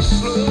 slow.